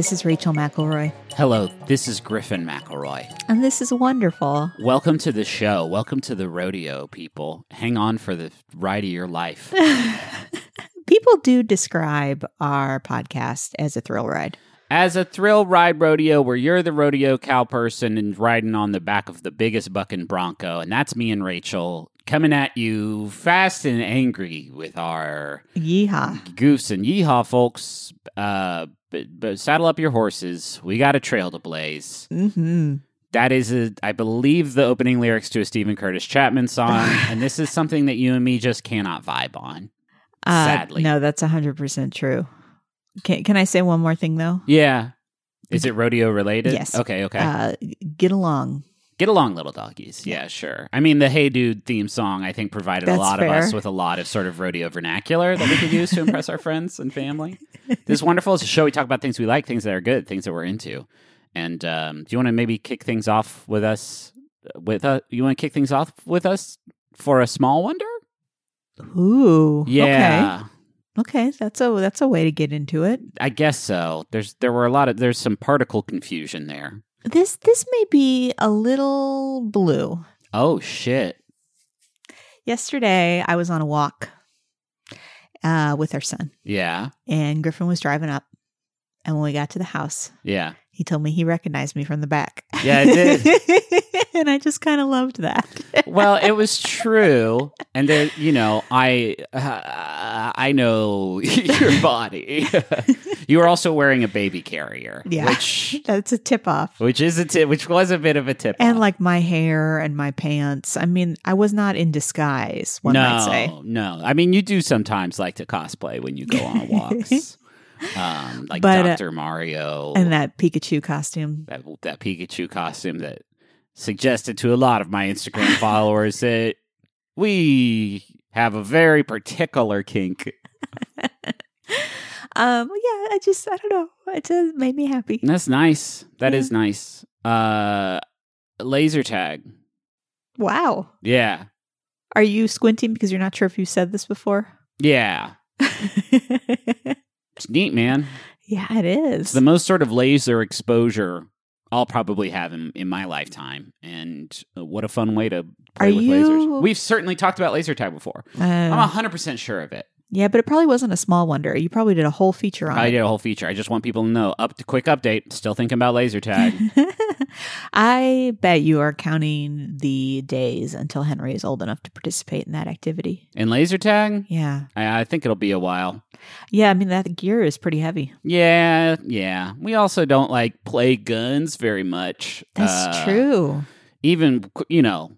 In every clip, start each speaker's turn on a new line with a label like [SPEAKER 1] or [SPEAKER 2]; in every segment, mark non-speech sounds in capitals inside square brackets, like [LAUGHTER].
[SPEAKER 1] Hi, this is Rachel McElroy,
[SPEAKER 2] Hello, this is Griffin McElroy.
[SPEAKER 1] and this is wonderful.
[SPEAKER 2] Welcome to the show. Welcome to the rodeo, people. Hang on for the ride of your life. [LAUGHS]
[SPEAKER 1] People do describe our podcast as a thrill ride.
[SPEAKER 2] As a thrill ride rodeo where you're the rodeo cow person and riding on the back of the biggest bucking bronco, and that's me and Rachel coming at you fast and angry with our
[SPEAKER 1] Yeehaw.
[SPEAKER 2] goofs and yeehaw, folks. Uh, but, but saddle up your horses. We got a trail to blaze.
[SPEAKER 1] hmm
[SPEAKER 2] That is, a, I believe, the opening lyrics to a Steven Curtis Chapman song, [SIGHS] and this is something that you and me just cannot vibe on.
[SPEAKER 1] Uh,
[SPEAKER 2] Sadly.
[SPEAKER 1] no, that's 100% true. Can, can I say one more thing, though?
[SPEAKER 2] Yeah, is it rodeo related?
[SPEAKER 1] Yes.
[SPEAKER 2] Okay. Okay.
[SPEAKER 1] Uh, get along.
[SPEAKER 2] Get along, little doggies. Yeah, sure. I mean, the Hey Dude theme song, I think, provided a
[SPEAKER 1] That's
[SPEAKER 2] lot of us with a lot of sort of rodeo vernacular that we could use to impress our [LAUGHS] friends and family. This is wonderful. It's a show we talk about things we like, things that are good, things that we're into. And um, do you want to maybe kick things off with us? With uh, you want to kick things off with us for a small wonder?
[SPEAKER 1] Ooh.
[SPEAKER 2] Yeah,
[SPEAKER 1] Okay. Okay. That's a that's a way to get into it.
[SPEAKER 2] I guess so. There's there were a lot of there's some particle confusion there.
[SPEAKER 1] This this may be a little blue.
[SPEAKER 2] Oh shit!
[SPEAKER 1] Yesterday, I was on a walk uh, with our son,
[SPEAKER 2] Yeah,
[SPEAKER 1] and Griffin was driving up. And when we got to the house,
[SPEAKER 2] yeah.
[SPEAKER 1] He told me he recognized me from the back.
[SPEAKER 2] Yeah, it
[SPEAKER 1] did. [LAUGHS] and I just kind of loved that. [LAUGHS]
[SPEAKER 2] well, it was true, and there, you know, I, uh, I know [LAUGHS] your body. you were also wearing a baby carrier,
[SPEAKER 1] Yeah.
[SPEAKER 2] which,
[SPEAKER 1] That's a tip off.
[SPEAKER 2] which is a tip, which was a bit of a tip,
[SPEAKER 1] And
[SPEAKER 2] off.
[SPEAKER 1] like my hair and my pants. I mean, I was not in disguise, one
[SPEAKER 2] no,
[SPEAKER 1] might say.
[SPEAKER 2] no. I mean, you do sometimes like to cosplay when you go on walks, um, like
[SPEAKER 1] But, uh,
[SPEAKER 2] Doctor Mario
[SPEAKER 1] And that Pikachu costume.
[SPEAKER 2] that that Pikachu costume that suggested to a lot of my Instagram followers [LAUGHS] that we have a very particular kink. [LAUGHS]
[SPEAKER 1] Um, yeah, I just, I don't know. It just made me happy.
[SPEAKER 2] That's nice. That is
[SPEAKER 1] Yeah.
[SPEAKER 2] nice. Uh laser tag.
[SPEAKER 1] Wow.
[SPEAKER 2] Yeah.
[SPEAKER 1] Are you squinting because you're not sure if you said this before?
[SPEAKER 2] Yeah. [LAUGHS] It's neat, man.
[SPEAKER 1] yeah, it is.
[SPEAKER 2] It's the most sort of laser exposure I'll probably have in, in my lifetime. And uh, what a fun way to play
[SPEAKER 1] Are
[SPEAKER 2] with
[SPEAKER 1] you-
[SPEAKER 2] lasers. We've certainly talked about laser tag before.
[SPEAKER 1] Uh,
[SPEAKER 2] I'm 100% sure of it.
[SPEAKER 1] Yeah, but it probably wasn't a small wonder. You probably did a whole feature on
[SPEAKER 2] I
[SPEAKER 1] it.
[SPEAKER 2] did a whole feature. I just want people to know. Up to quick update. Still thinking about laser tag. [LAUGHS]
[SPEAKER 1] I bet you are counting the days until Henry is old enough to participate in that activity.
[SPEAKER 2] In laser tag,
[SPEAKER 1] Yeah.
[SPEAKER 2] I, I think it'll be a while.
[SPEAKER 1] Yeah, I mean, that gear is pretty heavy.
[SPEAKER 2] Yeah, yeah. We also don't like play guns very much.
[SPEAKER 1] That's
[SPEAKER 2] Uh,
[SPEAKER 1] true.
[SPEAKER 2] Even you know,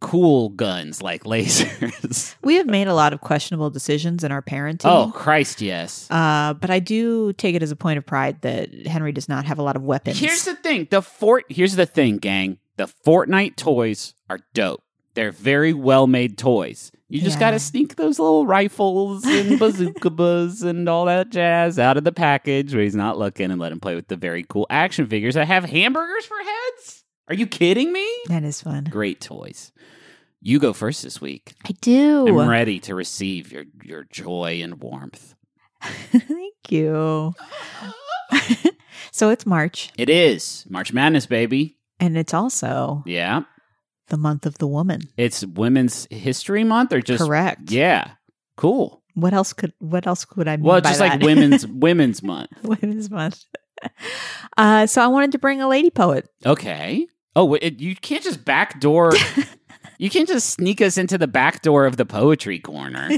[SPEAKER 2] cool guns like lasers. [LAUGHS]
[SPEAKER 1] We have made a lot of questionable decisions in our parenting.
[SPEAKER 2] oh Christ, yes.
[SPEAKER 1] Uh, but I do take it as a point of pride that Henry does not have a lot of weapons.
[SPEAKER 2] Here's the thing. The fort. Here's the thing, gang. The Fortnite toys are dope. They're very well made toys. You just
[SPEAKER 1] Yeah.
[SPEAKER 2] got to sneak those little rifles and [LAUGHS] bazookas and all that jazz out of the package where he's not looking and let him play with the very cool action figures that have hamburgers for heads. Are you kidding me?
[SPEAKER 1] that is fun.
[SPEAKER 2] Great toys. You go first this week.
[SPEAKER 1] I do.
[SPEAKER 2] I'm ready to receive your, your joy and warmth. [LAUGHS]
[SPEAKER 1] Thank you. [LAUGHS] so it's March,
[SPEAKER 2] It is March Madness, baby.
[SPEAKER 1] and it's also
[SPEAKER 2] Yeah.
[SPEAKER 1] the month of the woman.
[SPEAKER 2] It's Women's History Month or just
[SPEAKER 1] Correct.
[SPEAKER 2] Yeah. Cool.
[SPEAKER 1] What else could What else could I mean
[SPEAKER 2] Well, just like
[SPEAKER 1] that?
[SPEAKER 2] women's [LAUGHS] women's month.
[SPEAKER 1] Women's Month. Uh, so I wanted to bring a lady poet.
[SPEAKER 2] Okay. Oh, it, you can't just backdoor. [LAUGHS] you can't just sneak us into the back door of the poetry corner.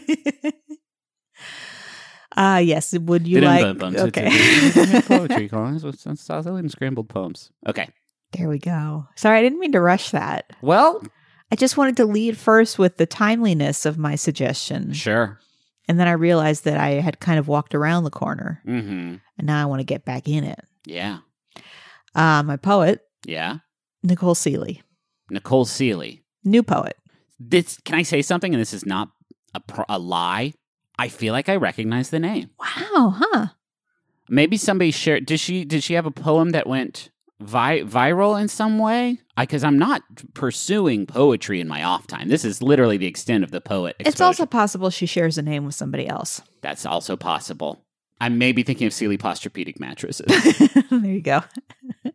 [SPEAKER 1] Uh [LAUGHS] yes. Would you like? Okay. [LAUGHS]
[SPEAKER 2] poetry corner. South Island scrambled poems. Okay.
[SPEAKER 1] there we go. Sorry, I didn't mean to rush that.
[SPEAKER 2] Well,
[SPEAKER 1] I just wanted to lead first with the timeliness of my suggestion,
[SPEAKER 2] sure.
[SPEAKER 1] and then I realized that I had kind of walked around the corner,
[SPEAKER 2] Mm-hmm.
[SPEAKER 1] and now I want to get back in it.
[SPEAKER 2] Yeah.
[SPEAKER 1] Uh, my poet,
[SPEAKER 2] Yeah.
[SPEAKER 1] Nicole Sealey,
[SPEAKER 2] Nicole Sealey.
[SPEAKER 1] new poet.
[SPEAKER 2] This can I say something? And this is not a, pro- a lie. I feel like I recognize the name.
[SPEAKER 1] Wow, huh?
[SPEAKER 2] Maybe somebody shared. Did she? Did she have a poem that went vi- viral in some way? Because I'm not pursuing poetry in my off time. This is literally the extent of the poet.
[SPEAKER 1] It's also possible she shares a name with somebody else.
[SPEAKER 2] that's also possible. I may be thinking of Sealy Posturepedic mattresses. [LAUGHS]
[SPEAKER 1] there you go. [LAUGHS]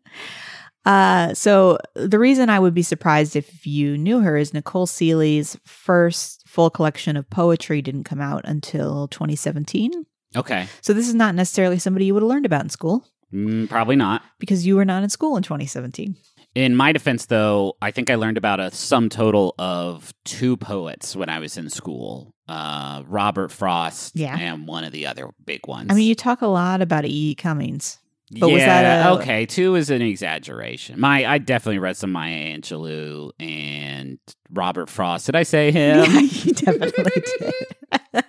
[SPEAKER 1] Uh, so the reason I would be surprised if you knew her is Nicole Sealey's first full collection of poetry didn't come out until 2017.
[SPEAKER 2] okay.
[SPEAKER 1] So this is not necessarily somebody you would have learned about in school
[SPEAKER 2] Mm, probably not.
[SPEAKER 1] because you were not in school in 2017.
[SPEAKER 2] In my defense, though, I think I learned about a sum total of two poets when I was in school uh, Robert Frost
[SPEAKER 1] Yeah.
[SPEAKER 2] and one of the other big ones.
[SPEAKER 1] I mean, you talk a lot about E. E. Cummings. But
[SPEAKER 2] yeah,
[SPEAKER 1] was that a-
[SPEAKER 2] okay? Two is an exaggeration. My, I definitely read some Maya Angelou and Robert Frost. Did I say [LAUGHS] him?
[SPEAKER 1] Yeah, you definitely [LAUGHS] did.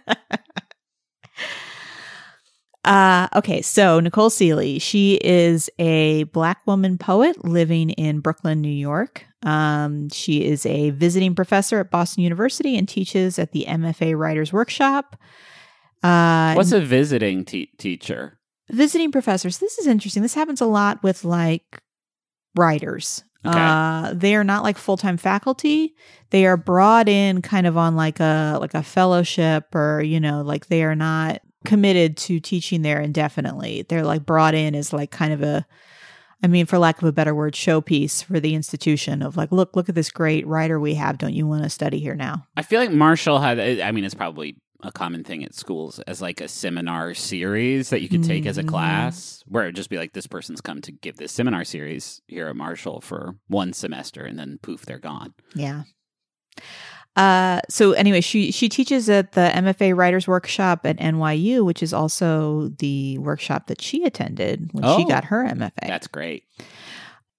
[SPEAKER 1] Uh, okay, so Nicole Sealey, she is a black woman poet living in Brooklyn, New York. Um, she is a visiting professor at Boston University and teaches at the MFA Writers Workshop. Uh,
[SPEAKER 2] What's a visiting te- teacher?
[SPEAKER 1] Visiting professors? This is interesting. This happens a lot with like writers.
[SPEAKER 2] Okay.
[SPEAKER 1] Uh, they are not like full time faculty. They are brought in kind of on like a like a fellowship, or you know, like they are not committed to teaching there indefinitely. They're like brought in as like kind of a, I mean, for lack of a better word, showpiece for the institution of like, look, look at this great writer we have. Don't you want to study here now?
[SPEAKER 2] I feel like Marshall had. I mean, it's probably a common thing at schools as like a seminar series that you could take as a
[SPEAKER 1] Mhm.
[SPEAKER 2] class, where it'd just be like this person's come to give this seminar series here at Marshall for one semester, and then poof, they're gone.
[SPEAKER 1] Yeah. Uh, so anyway, she she teaches at the MFA Writers Workshop at NYU, which is also the workshop that she attended when she
[SPEAKER 2] Oh.
[SPEAKER 1] got her MFA.
[SPEAKER 2] That's great.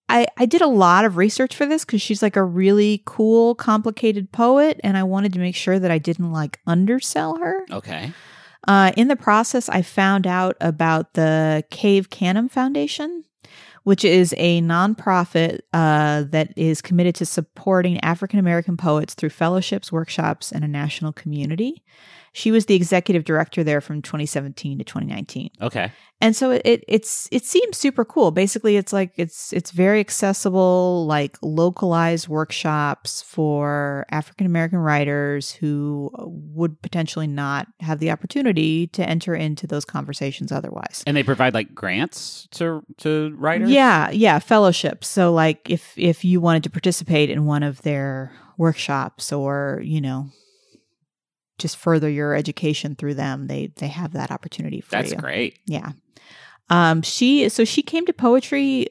[SPEAKER 1] I, I did a lot of research for this because she's like a really cool, complicated poet, and I wanted to make sure that I didn't like undersell her.
[SPEAKER 2] Okay.
[SPEAKER 1] Uh, in the process, I found out about the Cave Canem Foundation, which is a nonprofit uh, that is committed to supporting African American poets through fellowships, workshops, and a national community. She was the executive director there from 2017 to 2019
[SPEAKER 2] Okay.
[SPEAKER 1] and so it, it it's it seems super cool basically it's like it's it's very accessible like localized workshops for african american writers who would potentially not have the opportunity to enter into those conversations otherwise
[SPEAKER 2] And they provide like grants to to writers.
[SPEAKER 1] yeah yeah fellowships so like if if you wanted to participate in one of their workshops or you know just further your education through them they they have that opportunity for
[SPEAKER 2] that's
[SPEAKER 1] you That's
[SPEAKER 2] great.
[SPEAKER 1] yeah. Um she so she came to poetry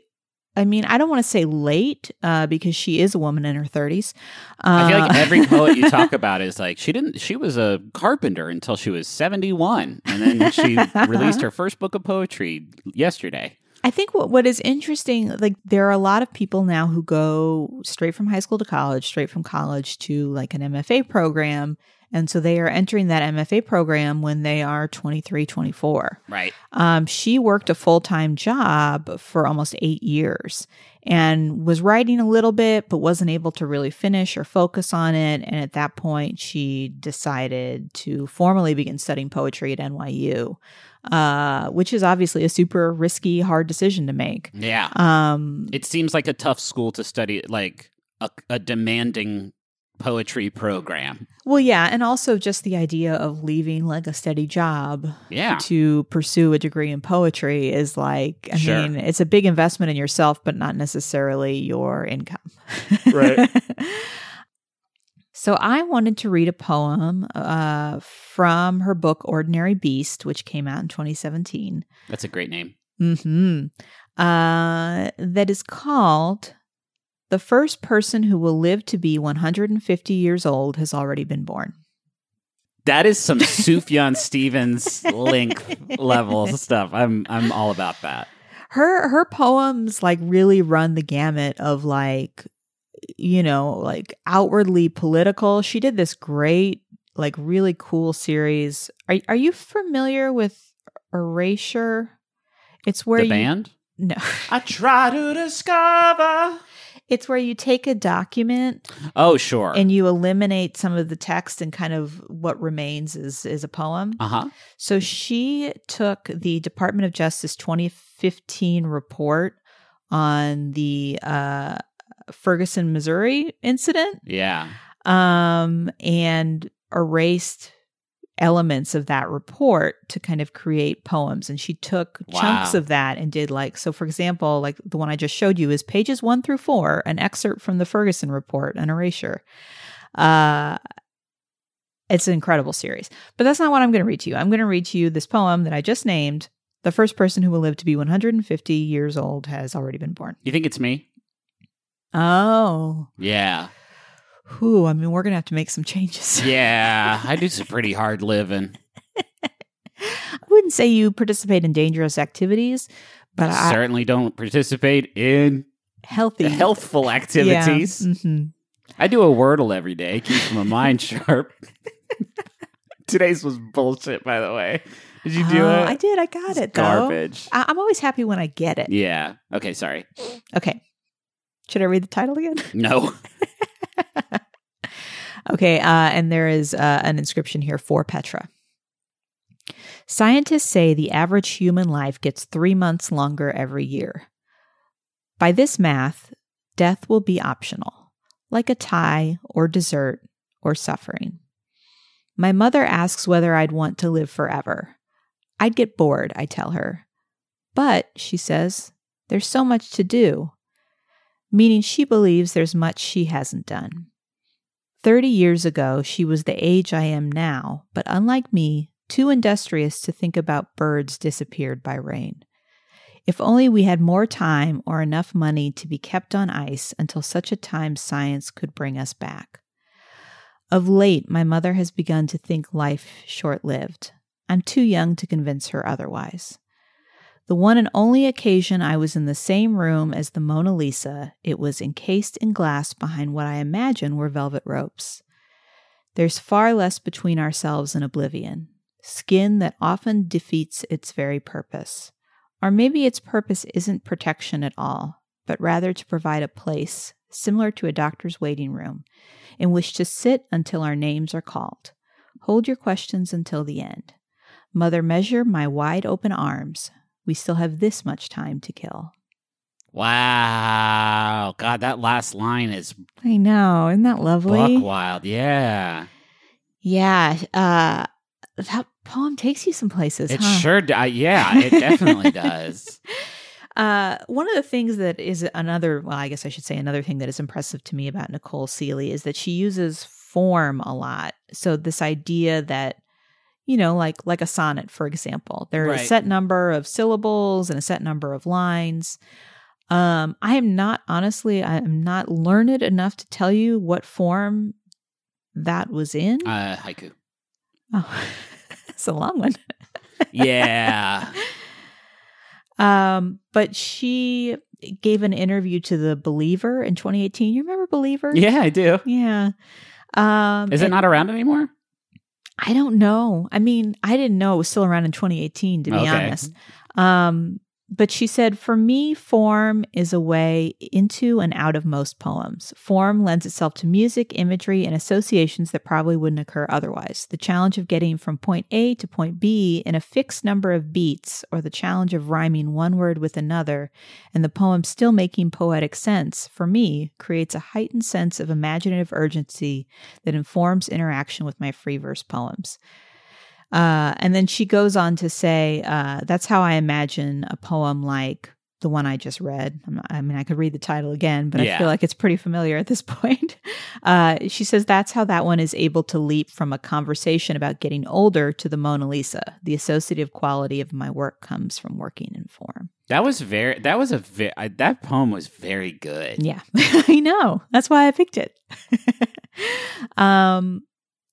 [SPEAKER 1] I mean, I don't want to say late uh because she is a woman in her 30s. Uh,
[SPEAKER 2] I feel like every poet you talk [LAUGHS] about is like she didn't. She was a carpenter until she was seventy one, and then she [LAUGHS] released her first book of poetry yesterday.
[SPEAKER 1] I think what what is interesting like there are a lot of people now who go straight from high school to college, straight from college to like an MFA program and so they are entering that MFA program when they are 23, 24.
[SPEAKER 2] Right.
[SPEAKER 1] Um, she worked a full time job for almost eight years and was writing a little bit, but wasn't able to really finish or focus on it. And at that point, she decided to formally begin studying poetry at NYU, uh, which is obviously a super risky, hard decision to make.
[SPEAKER 2] Yeah.
[SPEAKER 1] Um,
[SPEAKER 2] It seems like a tough school to study, like a, a demanding poetry program.
[SPEAKER 1] well, yeah. And also just the idea of leaving like a steady job
[SPEAKER 2] Yeah.
[SPEAKER 1] to pursue a degree in poetry is like i
[SPEAKER 2] Sure.
[SPEAKER 1] mean it's a big investment in yourself but not necessarily your income
[SPEAKER 2] Right. [LAUGHS]
[SPEAKER 1] so i wanted to read a poem uh, from her book ordinary beast which came out in 2017
[SPEAKER 2] That's a great name.
[SPEAKER 1] hmm uh, that is called the first person who will live to be 150 years old has already been born
[SPEAKER 2] That is some [LAUGHS] Sufjan Stevens length level [LAUGHS] stuff. I'm I'm all about that.
[SPEAKER 1] her her poems like really run the gamut of like you know like outwardly political she did this great like really cool series are, are you familiar with erasure it's where
[SPEAKER 2] the
[SPEAKER 1] you
[SPEAKER 2] band.
[SPEAKER 1] no
[SPEAKER 2] I try to discover.
[SPEAKER 1] It's where you take a document
[SPEAKER 2] Oh sure.
[SPEAKER 1] and you eliminate some of the text and kind of what remains is is a poem
[SPEAKER 2] uh huh.
[SPEAKER 1] So she took the Department of Justice 2015 report on the uh, Ferguson, Missouri incident
[SPEAKER 2] Yeah.
[SPEAKER 1] um, and erased elements of that report to kind of create poems and she took
[SPEAKER 2] Wow.
[SPEAKER 1] chunks of that and did like so for example like the one i just showed you is pages one through four an excerpt from the ferguson report an erasure uh it's an incredible series but that's not what i'm going to read to you i'm going to read to you this poem that i just named the first person who will live to be 150 years old has already been born
[SPEAKER 2] You think it's me?
[SPEAKER 1] oh
[SPEAKER 2] Yeah.
[SPEAKER 1] Whew i mean we're going to have to make some changes [LAUGHS]
[SPEAKER 2] Yeah. I do some pretty hard living.
[SPEAKER 1] I wouldn't say you participate in dangerous activities, but I,
[SPEAKER 2] Certainly don't participate in
[SPEAKER 1] healthy
[SPEAKER 2] healthful activities.
[SPEAKER 1] Yeah. mhm.
[SPEAKER 2] I do a Wordle every day, keeps my mind [LAUGHS] sharp. [LAUGHS] Today's was bullshit, by the way. Did you do
[SPEAKER 1] Oh,
[SPEAKER 2] it?
[SPEAKER 1] I did. I got
[SPEAKER 2] It's
[SPEAKER 1] it. Though.
[SPEAKER 2] Garbage.
[SPEAKER 1] I- I'm always happy when I get it.
[SPEAKER 2] Yeah. Okay, sorry.
[SPEAKER 1] Okay. Should I read the title again?
[SPEAKER 2] No. [LAUGHS]
[SPEAKER 1] Okay, uh, and there is uh, an inscription here for Petra. Scientists say the average human life gets three months longer every year. By this math, death will be optional, like a tie or dessert or suffering. My mother asks whether I'd want to live forever. I'd get bored, I tell her. But, she says, there's so much to do, meaning she believes there's much she hasn't done. Thirty years ago, she was the age I am now, but unlike me, too industrious to think about birds disappeared by rain. If only we had more time or enough money to be kept on ice until such a time science could bring us back. Of late, my mother has begun to think life short lived. I'm too young to convince her otherwise. The one and only occasion I was in the same room as the Mona Lisa, it was encased in glass behind what I imagine were velvet ropes. There's far less between ourselves and oblivion, skin that often defeats its very purpose. Or maybe its purpose isn't protection at all, but rather to provide a place, similar to a doctor's waiting room, in which to sit until our names are called. Hold your questions until the end. Mother, measure my wide open arms. We still have this much time to kill.
[SPEAKER 2] Wow. God, that last line is
[SPEAKER 1] I know. Isn't that lovely?
[SPEAKER 2] buck wild. Yeah.
[SPEAKER 1] Yeah. Uh, that poem takes you some places.
[SPEAKER 2] It
[SPEAKER 1] huh?
[SPEAKER 2] sure does. Yeah, it definitely does. [LAUGHS]
[SPEAKER 1] Uh, one of the things that is another, well, I guess I should say another thing that is impressive to me about Nicole Sealey is that she uses form a lot. So this idea that, you know, like like a sonnet, for example, There's
[SPEAKER 2] Right.
[SPEAKER 1] a set number of syllables and a set number of lines. Um, I am not honestly, I am not learned enough to tell you what form that was in.
[SPEAKER 2] Uh, haiku.
[SPEAKER 1] oh, [LAUGHS] it's a long one.
[SPEAKER 2] Yeah. [LAUGHS]
[SPEAKER 1] Um, but she gave an interview to the Believer in 2018. You remember Believer?
[SPEAKER 2] yeah, I do.
[SPEAKER 1] Yeah. Um,
[SPEAKER 2] Is it
[SPEAKER 1] and
[SPEAKER 2] not around anymore?
[SPEAKER 1] I don't know. I mean, I didn't know it was still around in 2018, to be
[SPEAKER 2] Okay.
[SPEAKER 1] honest. Um, but she said, for me, form is a way into and out of most poems. Form lends itself to music, imagery, and associations that probably wouldn't occur otherwise. The challenge of getting from point A to point B in a fixed number of beats, or the challenge of rhyming one word with another, and the poem still making poetic sense, for me, creates a heightened sense of imaginative urgency that informs interaction with my free verse poems. Uh, and then she goes on to say, uh, that's how I imagine a poem like the one I just read. I'm not- I mean, I could read the title again, but I feel like it's pretty familiar at this [LAUGHS] point. Uh, she says that's how that one is able to leap from a conversation about getting older to the Mona Lisa. The associative quality of my work comes from working in form.
[SPEAKER 2] That was very. That was a very. That poem was very good.
[SPEAKER 1] Yeah, [LAUGHS] I know. That's why I picked it. [LAUGHS] um,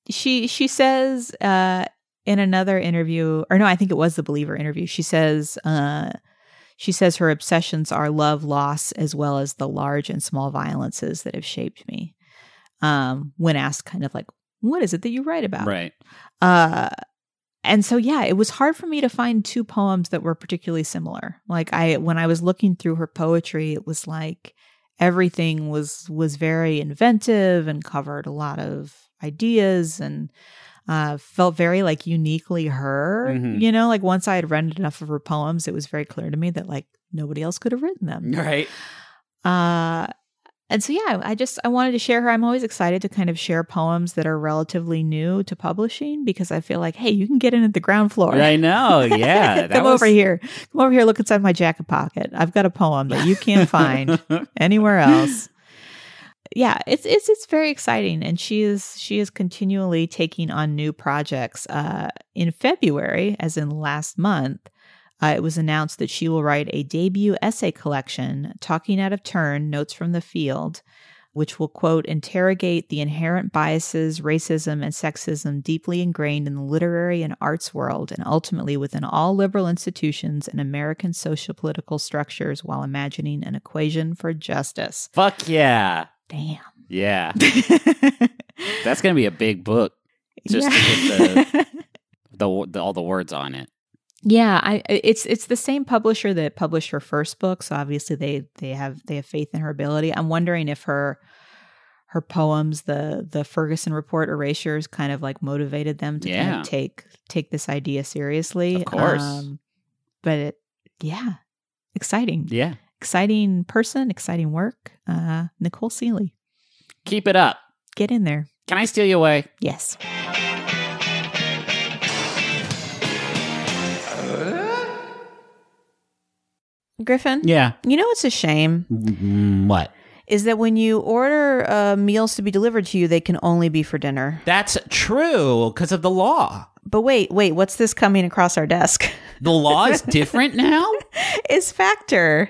[SPEAKER 1] she she says uh, in another interview, or no, I think it was the Believer interview. She says uh, she says her obsessions are love, loss, as well as the large and small violences that have shaped me. Um, when asked, kind of like, what is it that you write about?
[SPEAKER 2] Right.
[SPEAKER 1] Uh, and so yeah, it was hard for me to find two poems that were particularly similar. Like I when I was looking through her poetry, it was like everything was was very inventive and covered a lot of ideas and uh, felt very like uniquely her.
[SPEAKER 2] Mhm.
[SPEAKER 1] You know, like once I had read enough of her poems, it was very clear to me that like nobody else could have written them. [LAUGHS]
[SPEAKER 2] Right.
[SPEAKER 1] Uh, And so yeah, I just I wanted to share her. I'm always excited to kind of share poems that are relatively new to publishing because I feel like, hey, you can get in at the ground floor.
[SPEAKER 2] I know. [LAUGHS] Yeah.
[SPEAKER 1] Come over here. Come over here. Look inside my jacket pocket. I've got a poem that you can't find [LAUGHS] anywhere else. Yeah, it's it's it's very exciting, and she is she is continually taking on new projects. Uh, in February, as in last month, uh, it was announced that she will write a debut essay collection, Talking Out of Turn Notes from the Field, which will, quote, interrogate the inherent biases, racism, and sexism deeply ingrained in the literary and arts world and ultimately within all liberal institutions and American social political structures while imagining an equation for justice.
[SPEAKER 2] Fuck yeah.
[SPEAKER 1] Damn.
[SPEAKER 2] Yeah. [LAUGHS] That's going to be a big book just to get the, [LAUGHS] the, the, all the words on it.
[SPEAKER 1] Yeah, I it's it's the same publisher that published her first book, so obviously they they have they have faith in her ability. I'm wondering if her her poems, the the Ferguson Report erasures, kind of like motivated them to kind of take take this idea seriously. Um,
[SPEAKER 2] Of course.
[SPEAKER 1] but it, yeah, exciting,
[SPEAKER 2] Yeah.
[SPEAKER 1] Exciting person, exciting work. Uh, Nicole Sealey,
[SPEAKER 2] Keep it up.
[SPEAKER 1] get in there.
[SPEAKER 2] Can I steal you away?
[SPEAKER 1] Yes. Griffin,
[SPEAKER 2] Yeah.
[SPEAKER 1] you know it's a shame
[SPEAKER 2] Mm, What?
[SPEAKER 1] is that when you order uh, meals to be delivered to you, they can only be for dinner.
[SPEAKER 2] That's true because of the law.
[SPEAKER 1] But wait, wait, what's this coming across our desk?
[SPEAKER 2] The law is [LAUGHS] different now.
[SPEAKER 1] is Factor.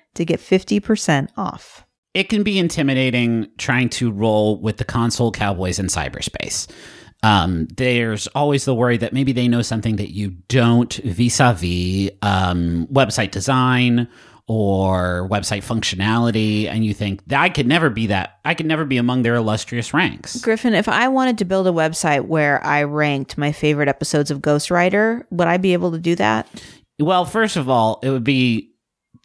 [SPEAKER 1] to get 50% off.
[SPEAKER 2] it can be intimidating trying to roll with the console cowboys in cyberspace. Um, there's always the worry that maybe they know something that you don't vis-a-vis um, website design or website functionality, and you think that I could never be that. I could never be among their illustrious ranks.
[SPEAKER 1] Griffin, if I wanted to build a website where I ranked my favorite episodes of Ghostwriter, would I be able to do that?
[SPEAKER 2] Well, first of all, it would be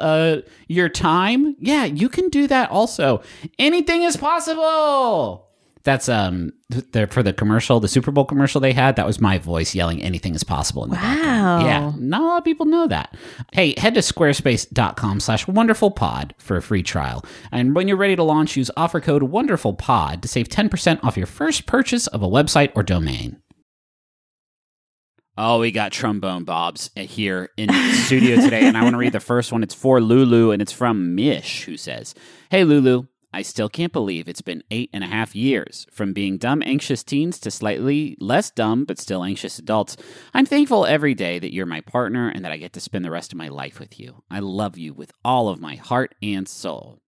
[SPEAKER 2] uh, your time? Yeah, you can do that also. Anything is possible. That's um there for the commercial, the Super Bowl commercial they had. That was my voice yelling anything is possible in the background.
[SPEAKER 1] Wow.
[SPEAKER 2] Yeah, not a lot of people know that. Hey, head to squarespace.com slash wonderfulpod for a free trial. And when you're ready to launch, use offer code wonderfulpod to save 10% off your first purchase of a website or domain. Oh, we got trombone bobs here in studio today, and I want to read the first one. It's for Lulu, and it's from Mish, who says, Hey, Lulu, I still can't believe it's been eight and a half years from being dumb, anxious teens to slightly less dumb, but still anxious adults. I'm thankful every day that you're my partner and that I get to spend the rest of my life with you. I love you with all of my heart and soul.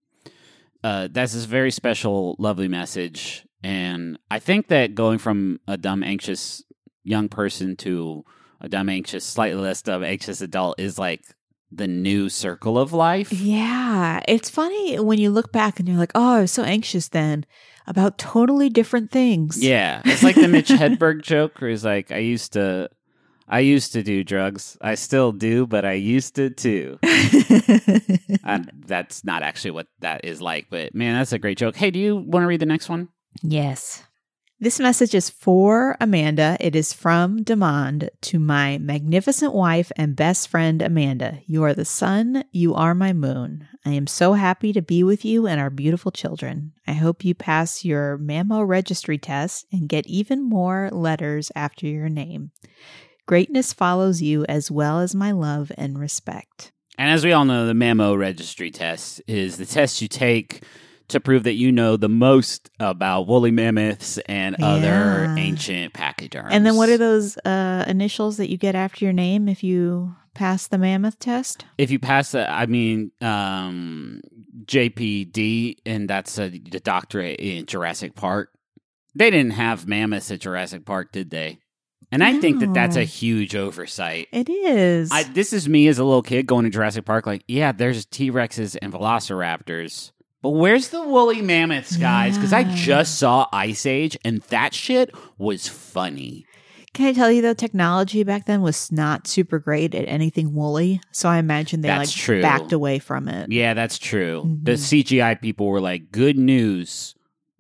[SPEAKER 2] Uh, that's this very special, lovely message. And I think that going from a dumb, anxious young person to a dumb, anxious, slightly less dumb, anxious adult is like the new circle of life.
[SPEAKER 1] Yeah. It's funny when you look back and you're like, oh, I was so anxious then about totally different things.
[SPEAKER 2] Yeah, it's like the Mitch [LAUGHS] Hedberg joke, where he's like, "I used to, I used to do drugs. I still do, but I used to too." [LAUGHS] and that's not actually what that is like, but man, that's a great joke. Hey, do you want to read the next one?
[SPEAKER 1] yes. This message is for Amanda. It is from Demand to my magnificent wife and best friend, Amanda. You are the sun. You are my moon. I am so happy to be with you and our beautiful children. I hope you pass your Mammo registry test and get even more letters after your name. Greatness follows you as well as my love and respect.
[SPEAKER 2] And as we all know, the Mammo registry test is the test you take to prove that you know the most about woolly mammoths and other ancient pachyderms.
[SPEAKER 1] And then what are those uh, initials that you get after your name if you pass the mammoth test?
[SPEAKER 2] If you pass the, I mean, um, JPD, and that's a, the doctorate in Jurassic Park. They didn't have mammoths at Jurassic Park, did they? And I think that that's a huge oversight.
[SPEAKER 1] It is.
[SPEAKER 2] I, this is me as a little kid going to Jurassic Park. Like, yeah, there's T Rexes and Velociraptors, but where's the woolly mammoths, guys? Because I just saw Ice Age, and that shit was funny.
[SPEAKER 1] Can I tell you though, technology back then was not super great at anything woolly. So I imagine they
[SPEAKER 2] That's
[SPEAKER 1] like
[SPEAKER 2] true.
[SPEAKER 1] backed away from it.
[SPEAKER 2] Yeah, that's true. The
[SPEAKER 1] Mhm.
[SPEAKER 2] CGI people were like, "Good news,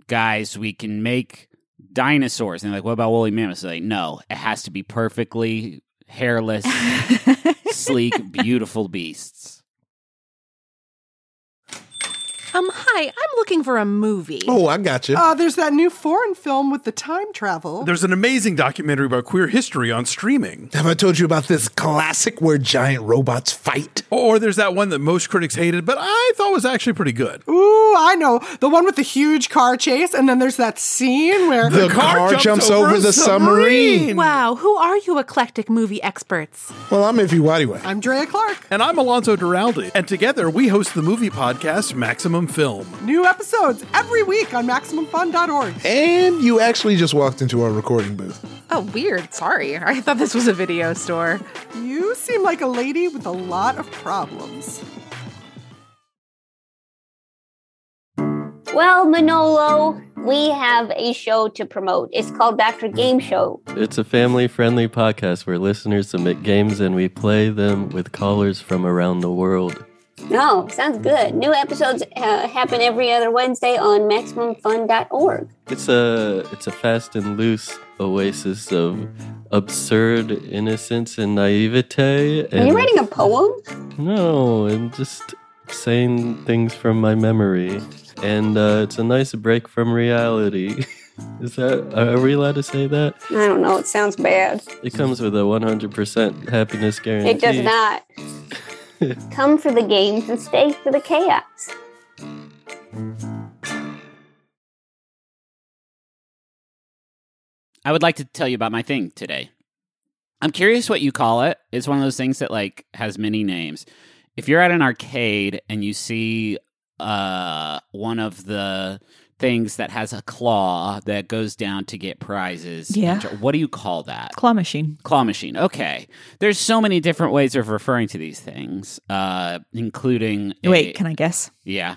[SPEAKER 2] guys! We can make dinosaurs." And they're like, "What about woolly mammoths?" They're like, "No, it has to be perfectly hairless, [LAUGHS] sleek, beautiful beasts."
[SPEAKER 3] Um, hi, I'm looking for a movie.
[SPEAKER 4] Oh, I got you.
[SPEAKER 5] Uh, there's that new foreign film with the time travel.
[SPEAKER 6] There's an amazing documentary about queer history on streaming.
[SPEAKER 4] Have I told you about this classic where giant robots fight?
[SPEAKER 6] Or there's that one that most critics hated, but I thought was actually pretty good.
[SPEAKER 5] Ooh, I know. The one with the huge car chase, and then there's that scene where
[SPEAKER 4] The car jumps over the submarine.
[SPEAKER 3] Wow, who are you eclectic movie experts?
[SPEAKER 4] Well, I'm Ify Nwadiwe.
[SPEAKER 5] I'm Drea Clark.
[SPEAKER 6] And I'm Alonso Duralde. and together we host the movie podcast Maximum Film.
[SPEAKER 5] New episodes every week on MaximumFun.org.
[SPEAKER 4] And you actually just walked into our recording booth.
[SPEAKER 3] Oh, weird. Sorry. I thought this was a video store.
[SPEAKER 5] You seem like a lady with a lot of problems.
[SPEAKER 7] Well, Manolo, we have a show to promote. It's called Dr. Game Show.
[SPEAKER 8] It's a family friendly podcast where listeners submit games and we play them with callers from around the world.
[SPEAKER 7] No, sounds good. New episodes uh, happen every other Wednesday on MaximumFun.org.
[SPEAKER 8] It's a it's a fast and loose oasis of absurd innocence and naivete.
[SPEAKER 7] Are you writing a poem?
[SPEAKER 8] No, I'm just saying things from my memory, and uh, it's a nice break from reality. [LAUGHS] Is that are we allowed to say that?
[SPEAKER 7] I don't know. It sounds bad.
[SPEAKER 8] It comes with a 100% happiness guarantee.
[SPEAKER 7] It does not. [LAUGHS] [LAUGHS] Come for the games and stay for the chaos.
[SPEAKER 2] I would like to tell you about my thing today. I'm curious what you call it. It's one of those things that like has many names. If you're at an arcade and you see uh one of the things that has a claw that goes down to get prizes,
[SPEAKER 1] Yeah.
[SPEAKER 2] what do you call that?
[SPEAKER 1] Claw machine.
[SPEAKER 2] Claw machine. Okay. There's so many different ways of referring to these things, uh, including. a-
[SPEAKER 1] Wait, can I guess?
[SPEAKER 2] Yeah.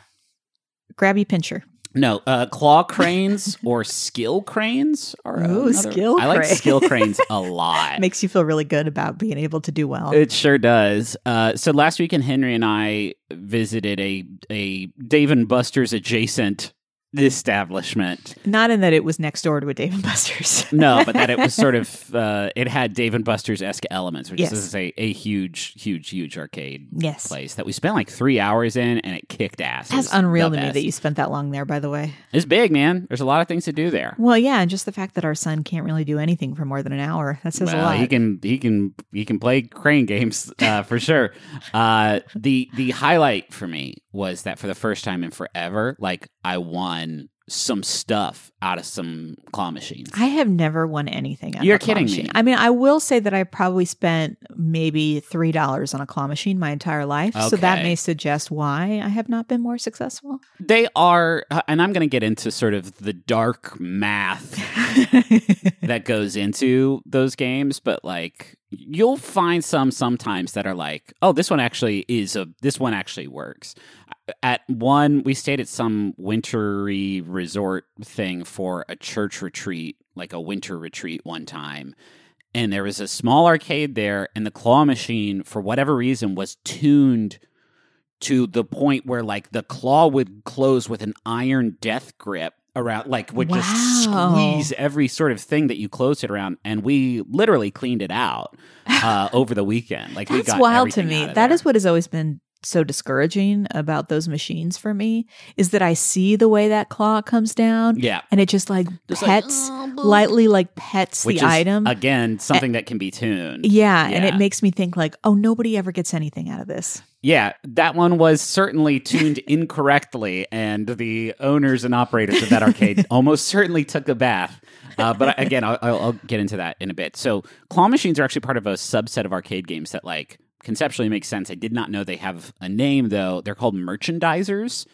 [SPEAKER 1] Grabby pincher.
[SPEAKER 2] No, uh, claw cranes [LAUGHS] or skill cranes are
[SPEAKER 1] Ooh,
[SPEAKER 2] another-
[SPEAKER 1] skill
[SPEAKER 2] I like
[SPEAKER 1] crane.
[SPEAKER 2] skill [LAUGHS] cranes a lot.
[SPEAKER 1] Makes you feel really good about being able to do well.
[SPEAKER 2] It sure does. Uh, so last weekend, Henry and I visited a a Dave and Buster's adjacent establishment.
[SPEAKER 1] Not in that it was next door to a Dave and Buster's. [LAUGHS]
[SPEAKER 2] No, but that it was sort [LAUGHS] of uh, it had Dave and Buster's esque elements, which
[SPEAKER 1] Yes.
[SPEAKER 2] is a, a huge, huge, huge arcade
[SPEAKER 1] Yes.
[SPEAKER 2] place that we spent like three hours in, and it kicked ass.
[SPEAKER 1] That's unreal to me that you spent that long there, by the way.
[SPEAKER 2] It's big, man. There's a lot of things to do there.
[SPEAKER 1] Well, yeah, and just the fact that our son can't really do anything for more than an hour. That says a lot.
[SPEAKER 2] he can he can he can play crane games uh, for sure. [LAUGHS] Uh, the the highlight for me was that for the first time in forever, like I won some stuff out of some claw machines.
[SPEAKER 1] I have never won anything.
[SPEAKER 2] You're kidding
[SPEAKER 1] machine.
[SPEAKER 2] me.
[SPEAKER 1] I mean, I will say that I probably spent maybe three dollars on a claw machine my entire life, so that may suggest why I have not been more successful.
[SPEAKER 2] They are, uh, and I'm going to get into sort of the dark math [LAUGHS] that goes into those games, but like you'll find some sometimes that are like, oh, this one actually is a this one actually works. At one, we stayed at some wintry resort thing for a church retreat, like a winter retreat one time. And there was a small arcade there, and the claw machine, for whatever reason, was tuned to the point where like the claw would close with an iron death grip around, like would just squeeze every sort of thing that you closed it around, and we literally cleaned it out uh, over the weekend. Like we got
[SPEAKER 1] wild to me. That
[SPEAKER 2] there.
[SPEAKER 1] is what has always been so discouraging about those machines for me is that I see the way that claw comes down
[SPEAKER 2] yeah.
[SPEAKER 1] and it just like
[SPEAKER 2] Just like,
[SPEAKER 1] pets lightly like pets
[SPEAKER 2] Which
[SPEAKER 1] the
[SPEAKER 2] is
[SPEAKER 1] item.
[SPEAKER 2] again something that can be tuned.
[SPEAKER 1] yeah, and it makes me think like, oh, nobody ever gets anything out of this.
[SPEAKER 2] Yeah, that one was certainly tuned [LAUGHS] incorrectly, and the owners and operators of that arcade [LAUGHS] almost certainly took a bath. Uh, but again, I'll, I'll get into that in a bit. So, claw machines are actually part of a subset of arcade games that, like, conceptually makes sense. I did not know they have a name though. They're called merchandisers,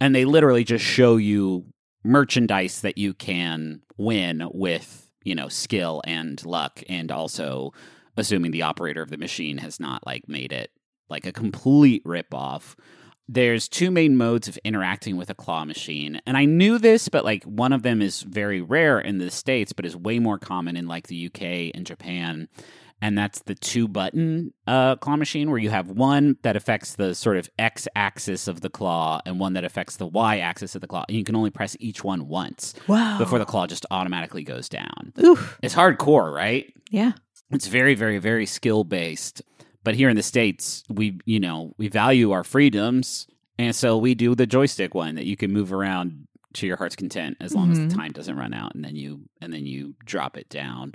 [SPEAKER 2] and they literally just show you merchandise that you can win with, you know, skill and luck, and also assuming the operator of the machine has not like made it like a complete rip-off. There's two main modes of interacting with a claw machine. And I knew this, but like one of them is very rare in the States, but is way more common in like the UK and Japan. And that's the two button uh, claw machine, where you have one that affects the sort of x axis of the claw and one that affects the y axis of the claw. And you can only press each one once
[SPEAKER 1] Wow.
[SPEAKER 2] before the claw just automatically goes down.
[SPEAKER 1] Oof.
[SPEAKER 2] It's hardcore, right?
[SPEAKER 1] Yeah.
[SPEAKER 2] it's very very very skill based but here in the states we you know we value our freedoms and so we do the joystick one that you can move around to your heart's content as long as
[SPEAKER 1] Mhm.
[SPEAKER 2] the time doesn't run out and then you and then you drop it down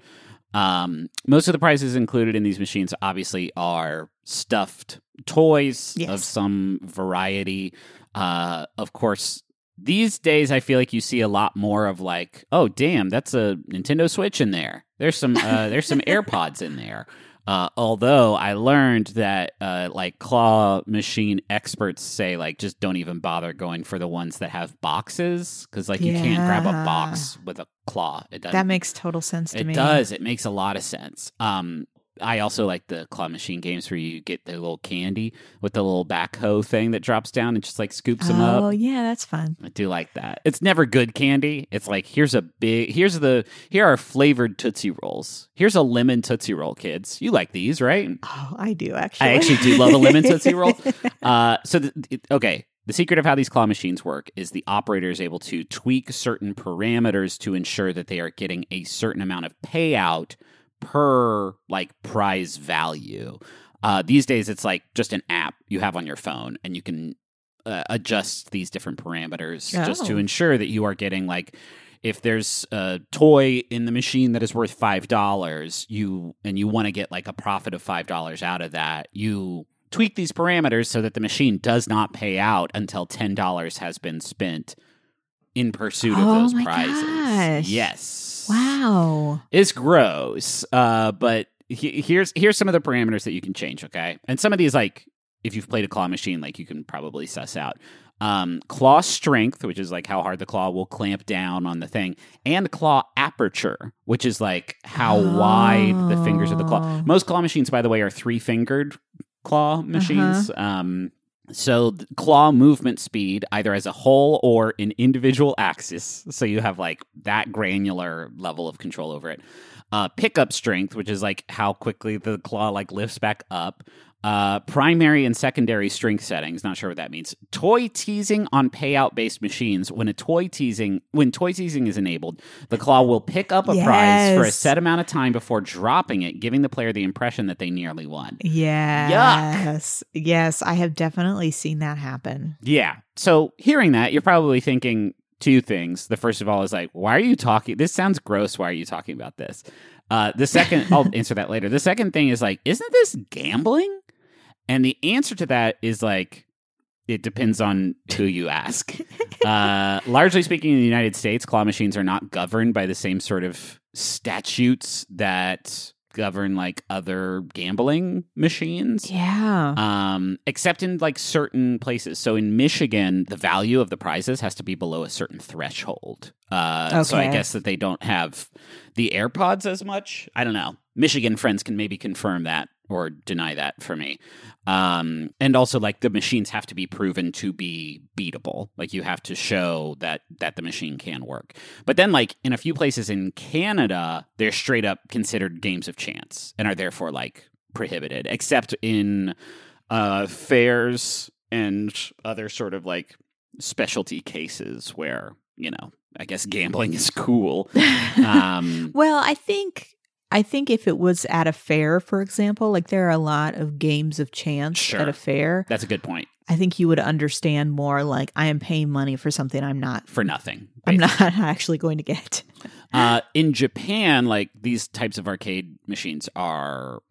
[SPEAKER 2] um, most of the prizes included in these machines obviously are stuffed toys of some variety. Uh, of course these days i feel like you see a lot more of like oh damn that's a nintendo switch in there. There's some uh, there's some [LAUGHS] airpods in there uh, although I learned that uh, like claw machine experts say like just don't even bother going for the ones that have boxes because like you can't grab a box with a claw. It doesn't.
[SPEAKER 1] That makes total sense to
[SPEAKER 2] it
[SPEAKER 1] me.
[SPEAKER 2] does. It makes a lot of sense. Um, I also like the claw machine games where you get the little candy with the little backhoe thing that drops down and just like scoops them up.
[SPEAKER 1] Oh, yeah, that's fun.
[SPEAKER 2] I do like that. It's never good candy. It's like here's a big here's the here are flavored Tootsie Rolls. Here's a lemon Tootsie Roll, kids. You like these, right?
[SPEAKER 1] Oh, I do actually.
[SPEAKER 2] I actually do love a lemon Tootsie Roll. [LAUGHS] Uh, so the, okay, the secret of how these claw machines work is the operator is able to tweak certain parameters to ensure that they are getting a certain amount of payout per like prize value. Uh, these days, it's like just an app you have on your phone, and you can uh, adjust these different parameters just to
[SPEAKER 1] Oh.
[SPEAKER 2] ensure that you are getting like if there's a toy in the machine that is worth five dollars, you and you want to get like a profit of five dollars out of that, you tweak these parameters so that the machine does not pay out until ten dollars has been spent in pursuit of
[SPEAKER 1] Oh
[SPEAKER 2] those prizes.
[SPEAKER 1] gosh.
[SPEAKER 2] Yes.
[SPEAKER 1] Wow.
[SPEAKER 2] It's gross. Uh, but he- here's here's some of the parameters that you can change. Okay, and some of these like if you've played a claw machine, like you can probably suss out. Um, claw strength, which is like how hard the claw will clamp down on the thing, and claw aperture, which is like how wide the fingers of the claw.
[SPEAKER 1] Oh.
[SPEAKER 2] Most claw machines, by the way, are three fingered claw machines. Um, so claw movement speed, either as a whole or in individual axis. So you have like that granular level of control over it. Uh, pickup strength, which is like how quickly the claw like lifts back up. Uh, primary and secondary strength settings. Not sure what that means. Toy teasing on payout based machines. When a toy teasing, when toy teasing is enabled, the claw will pick up a prize for a set amount of time before dropping it, giving the player the impression that they nearly won. Yeah.
[SPEAKER 1] Yes. Yes, I have definitely seen that happen.
[SPEAKER 2] Yeah. So hearing that, you're probably thinking two things. The first of all is like, why are you talking? This sounds gross. Why are you talking about this? Uh, the second, I'll [LAUGHS] answer that later. The second thing is like, isn't this gambling? And the answer to that is like, it depends on who you ask. [LAUGHS] uh, largely speaking, in the United States, claw machines are not governed by the same sort of statutes that govern like other gambling machines
[SPEAKER 1] Yeah.
[SPEAKER 2] um, except in like certain places. So in Michigan, the value of the prizes has to be below a certain threshold. Uh, So I guess that they don't have the AirPods as much. I don't know. Michigan friends can maybe confirm that or deny that for me. Um, and also, like the machines have to be proven to be beatable. Like you have to show that that the machine can work. But then, like in a few places in Canada, they're straight up considered games of chance and are therefore like prohibited, except in uh, fairs and other sort of like specialty cases where you know, I guess gambling is cool. [LAUGHS] Um,
[SPEAKER 1] Well, I think I think if it was at a fair, for example, like there are a lot of games of chance
[SPEAKER 2] Sure.
[SPEAKER 1] at a fair.
[SPEAKER 2] that's a good point.
[SPEAKER 1] I think you would understand more like I am paying money for something I'm not
[SPEAKER 2] For nothing.
[SPEAKER 1] I'm not [LAUGHS] actually going to get. [LAUGHS]
[SPEAKER 2] Uh, in Japan, like these types of arcade machines are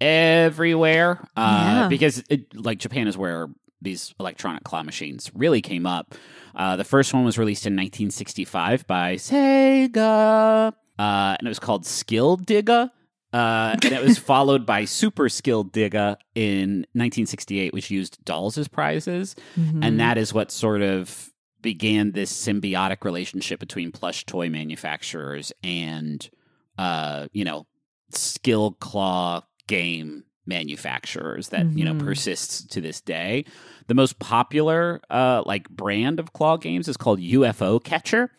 [SPEAKER 2] everywhere uh,
[SPEAKER 1] Yeah.
[SPEAKER 2] because it, like Japan is where these electronic claw machines really came up. Uh, the first one was released in 1965 by Sega, uh, and it was called Skill Digger. Uh, and it was [LAUGHS] followed by Super Skill Digger in 1968, which used dolls as prizes
[SPEAKER 1] Mhm.
[SPEAKER 2] and that is what sort of began this symbiotic relationship between plush toy manufacturers and uh you know skill claw game manufacturers that you know
[SPEAKER 1] Mhm.
[SPEAKER 2] persists to this day the most popular uh like brand of claw games is called UFO Catcher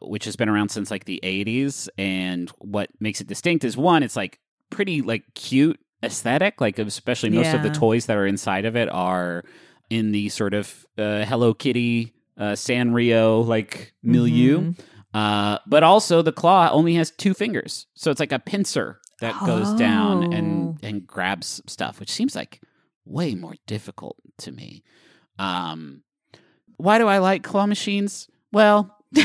[SPEAKER 2] which has been around since like the 80s and what makes it distinct is one it's like pretty like cute aesthetic like especially most of the toys that are inside of it are in the sort of uh, Hello Kitty, uh, Sanrio like milieu.
[SPEAKER 1] Mhm.
[SPEAKER 2] Uh, but also the claw only has two fingers, so it's like a pincer that goes down
[SPEAKER 1] Oh.
[SPEAKER 2] and and grabs stuff, which seems like way more difficult to me. Um, why do I like claw machines? Well, [LAUGHS]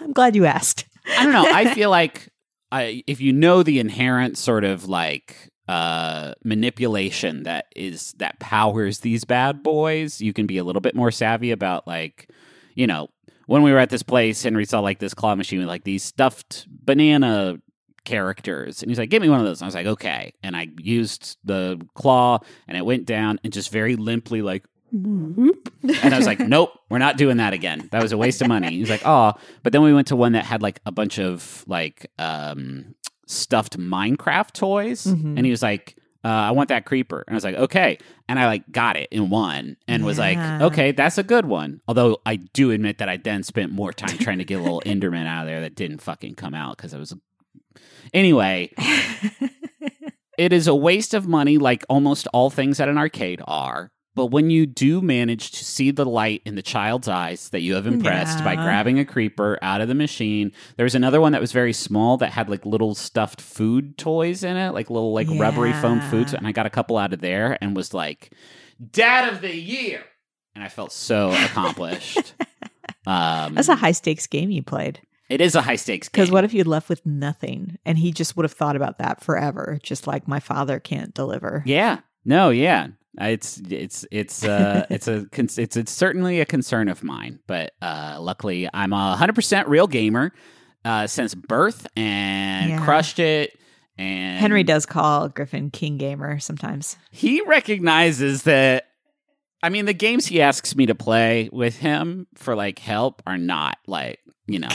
[SPEAKER 1] I'm glad you asked.
[SPEAKER 2] I don't know. I feel [LAUGHS] like I, if you know the inherent sort of like uh, manipulation that is that powers these bad boys, you can be a little bit more savvy about like, you know, when we were at this place, Henry saw like this claw machine with like these stuffed banana characters, and he's like, "Give me one of those." And I was like, "Okay," and I used the claw, and it went down, and just very limply like. And I was like, [LAUGHS] nope, we're not doing that again. That was a waste of money. He's like, oh, but then we went to one that had like a bunch of like um, stuffed Minecraft toys,
[SPEAKER 1] Mhm.
[SPEAKER 2] and he was like, uh, I want that creeper, and I was like, okay, and I like got it in one, and was like, okay, that's a good one. Although I do admit that I then spent more time trying to get a little [LAUGHS] Enderman out of there that didn't fucking come out because I was. Anyway, [LAUGHS] it is a waste of money, like almost all things at an arcade are. But when you do manage to see the light in the child's eyes that you have impressed by grabbing a creeper out of the machine, there was another one that was very small that had like little stuffed food toys in it, like little like rubbery foam
[SPEAKER 1] Yeah.
[SPEAKER 2] foods. And I got a couple out of there and was like, Dad of the Year. And I felt so accomplished. [LAUGHS] um,
[SPEAKER 1] That's a high stakes game you played.
[SPEAKER 2] It is a high stakes game.
[SPEAKER 1] Because what if you'd left with nothing and he just would have thought about that forever, just like my father can't deliver.
[SPEAKER 2] Yeah. No. Yeah. It's it's it's uh [LAUGHS] it's a it's it's certainly a concern of mine, but uh luckily I'm a hundred percent real gamer uh since birth and
[SPEAKER 1] Yeah.
[SPEAKER 2] crushed it. And
[SPEAKER 1] Henry does call Griffin King Gamer sometimes.
[SPEAKER 2] he recognizes that. I mean, the games he asks me to play with him for like help are not like you know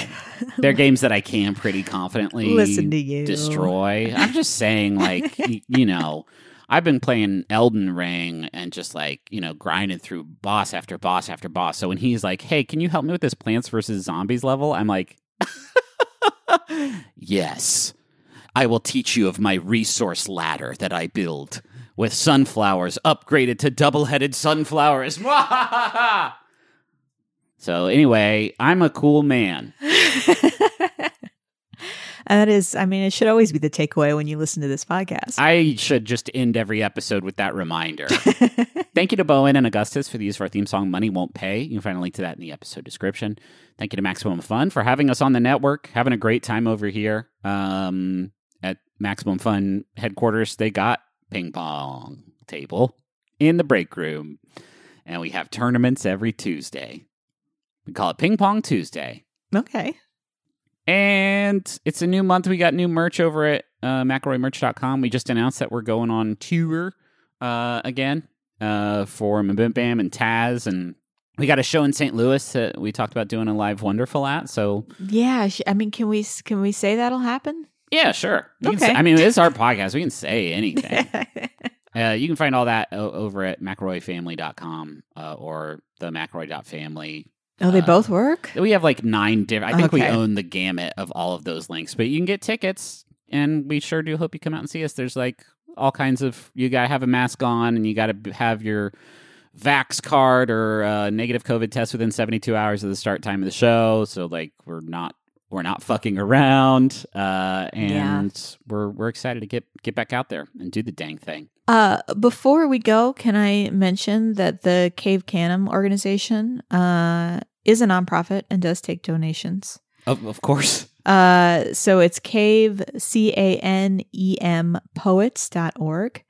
[SPEAKER 2] they're [LAUGHS] games that I can pretty confidently
[SPEAKER 1] Listen to you.
[SPEAKER 2] destroy. I'm just saying, like, y- [LAUGHS] you know, I've been playing Elden Ring and just like, you know, grinding through boss after boss after boss. So when he's like, hey, can you help me with this Plants vs. Zombies level? I'm like, [LAUGHS] yes. I will teach you of my resource ladder that I build with sunflowers upgraded to double headed sunflowers. [LAUGHS] so, anyway, I'm a cool man.
[SPEAKER 1] And [LAUGHS] that is, I mean, it should always be the takeaway when you listen to this podcast.
[SPEAKER 2] I should just end every episode with that reminder. [LAUGHS] Thank you to Bowen and Augustus for the use of our theme song, Money Won't Pay. You can find a link to that in the episode description. Thank you to Maximum Fun for having us on the network, having a great time over here um, at Maximum Fun headquarters. They got ping pong table in the break room, and we have tournaments every Tuesday. We call it Ping Pong Tuesday.
[SPEAKER 1] okay.
[SPEAKER 2] And it's a new month. We got new merch over at uh, McElroyMerch.com. We just announced that we're going on tour uh, again uh, for Mabim Bam and Taz. And we got a show in St. Louis that we talked about doing a live Wonderful at. So,
[SPEAKER 1] Yeah. I mean, can we can we say that'll happen?
[SPEAKER 2] Yeah, sure. You
[SPEAKER 1] Okay.
[SPEAKER 2] say- I mean, it's our podcast. We can say anything. [LAUGHS] uh, you can find all that o- over at McElroyFamily.com uh, or the McElroy.family
[SPEAKER 1] oh, they
[SPEAKER 2] Uh,
[SPEAKER 1] both work.
[SPEAKER 2] We have like nine different. I think we own the gamut of all of those links, but you can get tickets, and we sure do hope you come out and see us. There's like all kinds of. You got to have a mask on, and you got to have your vax card or a negative COVID test within 72 hours of the start time of the show. So like we're not we're not fucking around, uh, and we're we're excited to get get back out there and do the dang thing.
[SPEAKER 1] Uh, before we go, can I mention that the Cave Canem organization uh, is a nonprofit and does take donations.
[SPEAKER 2] Of, of course.
[SPEAKER 1] Uh, so it's cave, C A N E M poets.org.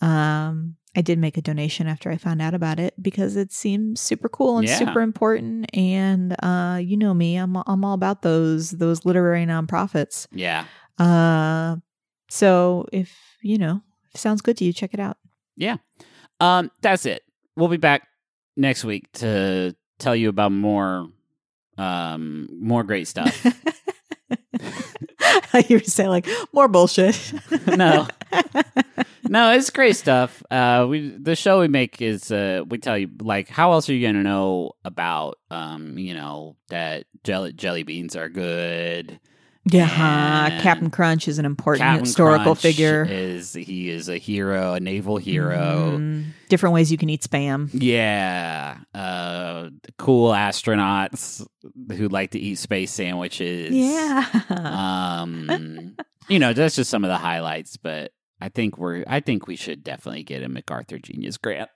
[SPEAKER 1] Um, I did make a donation after I found out about it because it seems super cool and
[SPEAKER 2] Yeah.
[SPEAKER 1] super important. And uh, you know me, I'm I'm all about those those literary nonprofits.
[SPEAKER 2] Yeah.
[SPEAKER 1] Uh, so if you know, if it sounds good to you, check it out.
[SPEAKER 2] Yeah. Um, that's it. We'll be back next week to tell you about more um more great stuff. [LAUGHS] [LAUGHS]
[SPEAKER 1] you were saying like more bullshit. [LAUGHS]
[SPEAKER 2] no. [LAUGHS] No, it's great stuff. Uh we the show we make is uh we tell you like how else are you gonna know about um, you know, that jelly jelly beans are good.
[SPEAKER 1] Yeah,
[SPEAKER 2] And
[SPEAKER 1] Captain Crunch is an important
[SPEAKER 2] Captain
[SPEAKER 1] historical
[SPEAKER 2] Crunch
[SPEAKER 1] figure.
[SPEAKER 2] Is he is a hero, a naval hero.
[SPEAKER 1] Mm, different ways you can eat spam.
[SPEAKER 2] Yeah, uh, cool astronauts who like to eat space sandwiches.
[SPEAKER 1] Yeah.
[SPEAKER 2] um, you know, that's just some of the highlights. But I think we're, I think we should definitely get a MacArthur Genius Grant.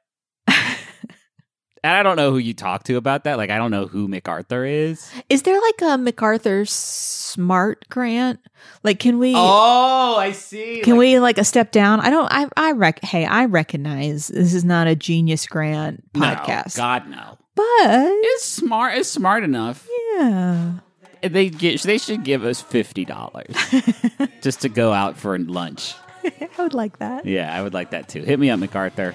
[SPEAKER 2] And I don't know who you talk to about that. Like, I don't know who MacArthur is.
[SPEAKER 1] is there like a MacArthur Smart grant? Like, can we?
[SPEAKER 2] Oh, I see.
[SPEAKER 1] Can we like a step down? I don't. I. I rec. Hey, I recognize this is not a genius grant podcast,
[SPEAKER 2] No, God no.
[SPEAKER 1] but
[SPEAKER 2] It's smart. It's smart enough.
[SPEAKER 1] yeah.
[SPEAKER 2] They get. They should give us fifty dollars [LAUGHS] just to go out for lunch.
[SPEAKER 1] I would like that.
[SPEAKER 2] Yeah, I would like that too. Hit me up, MacArthur.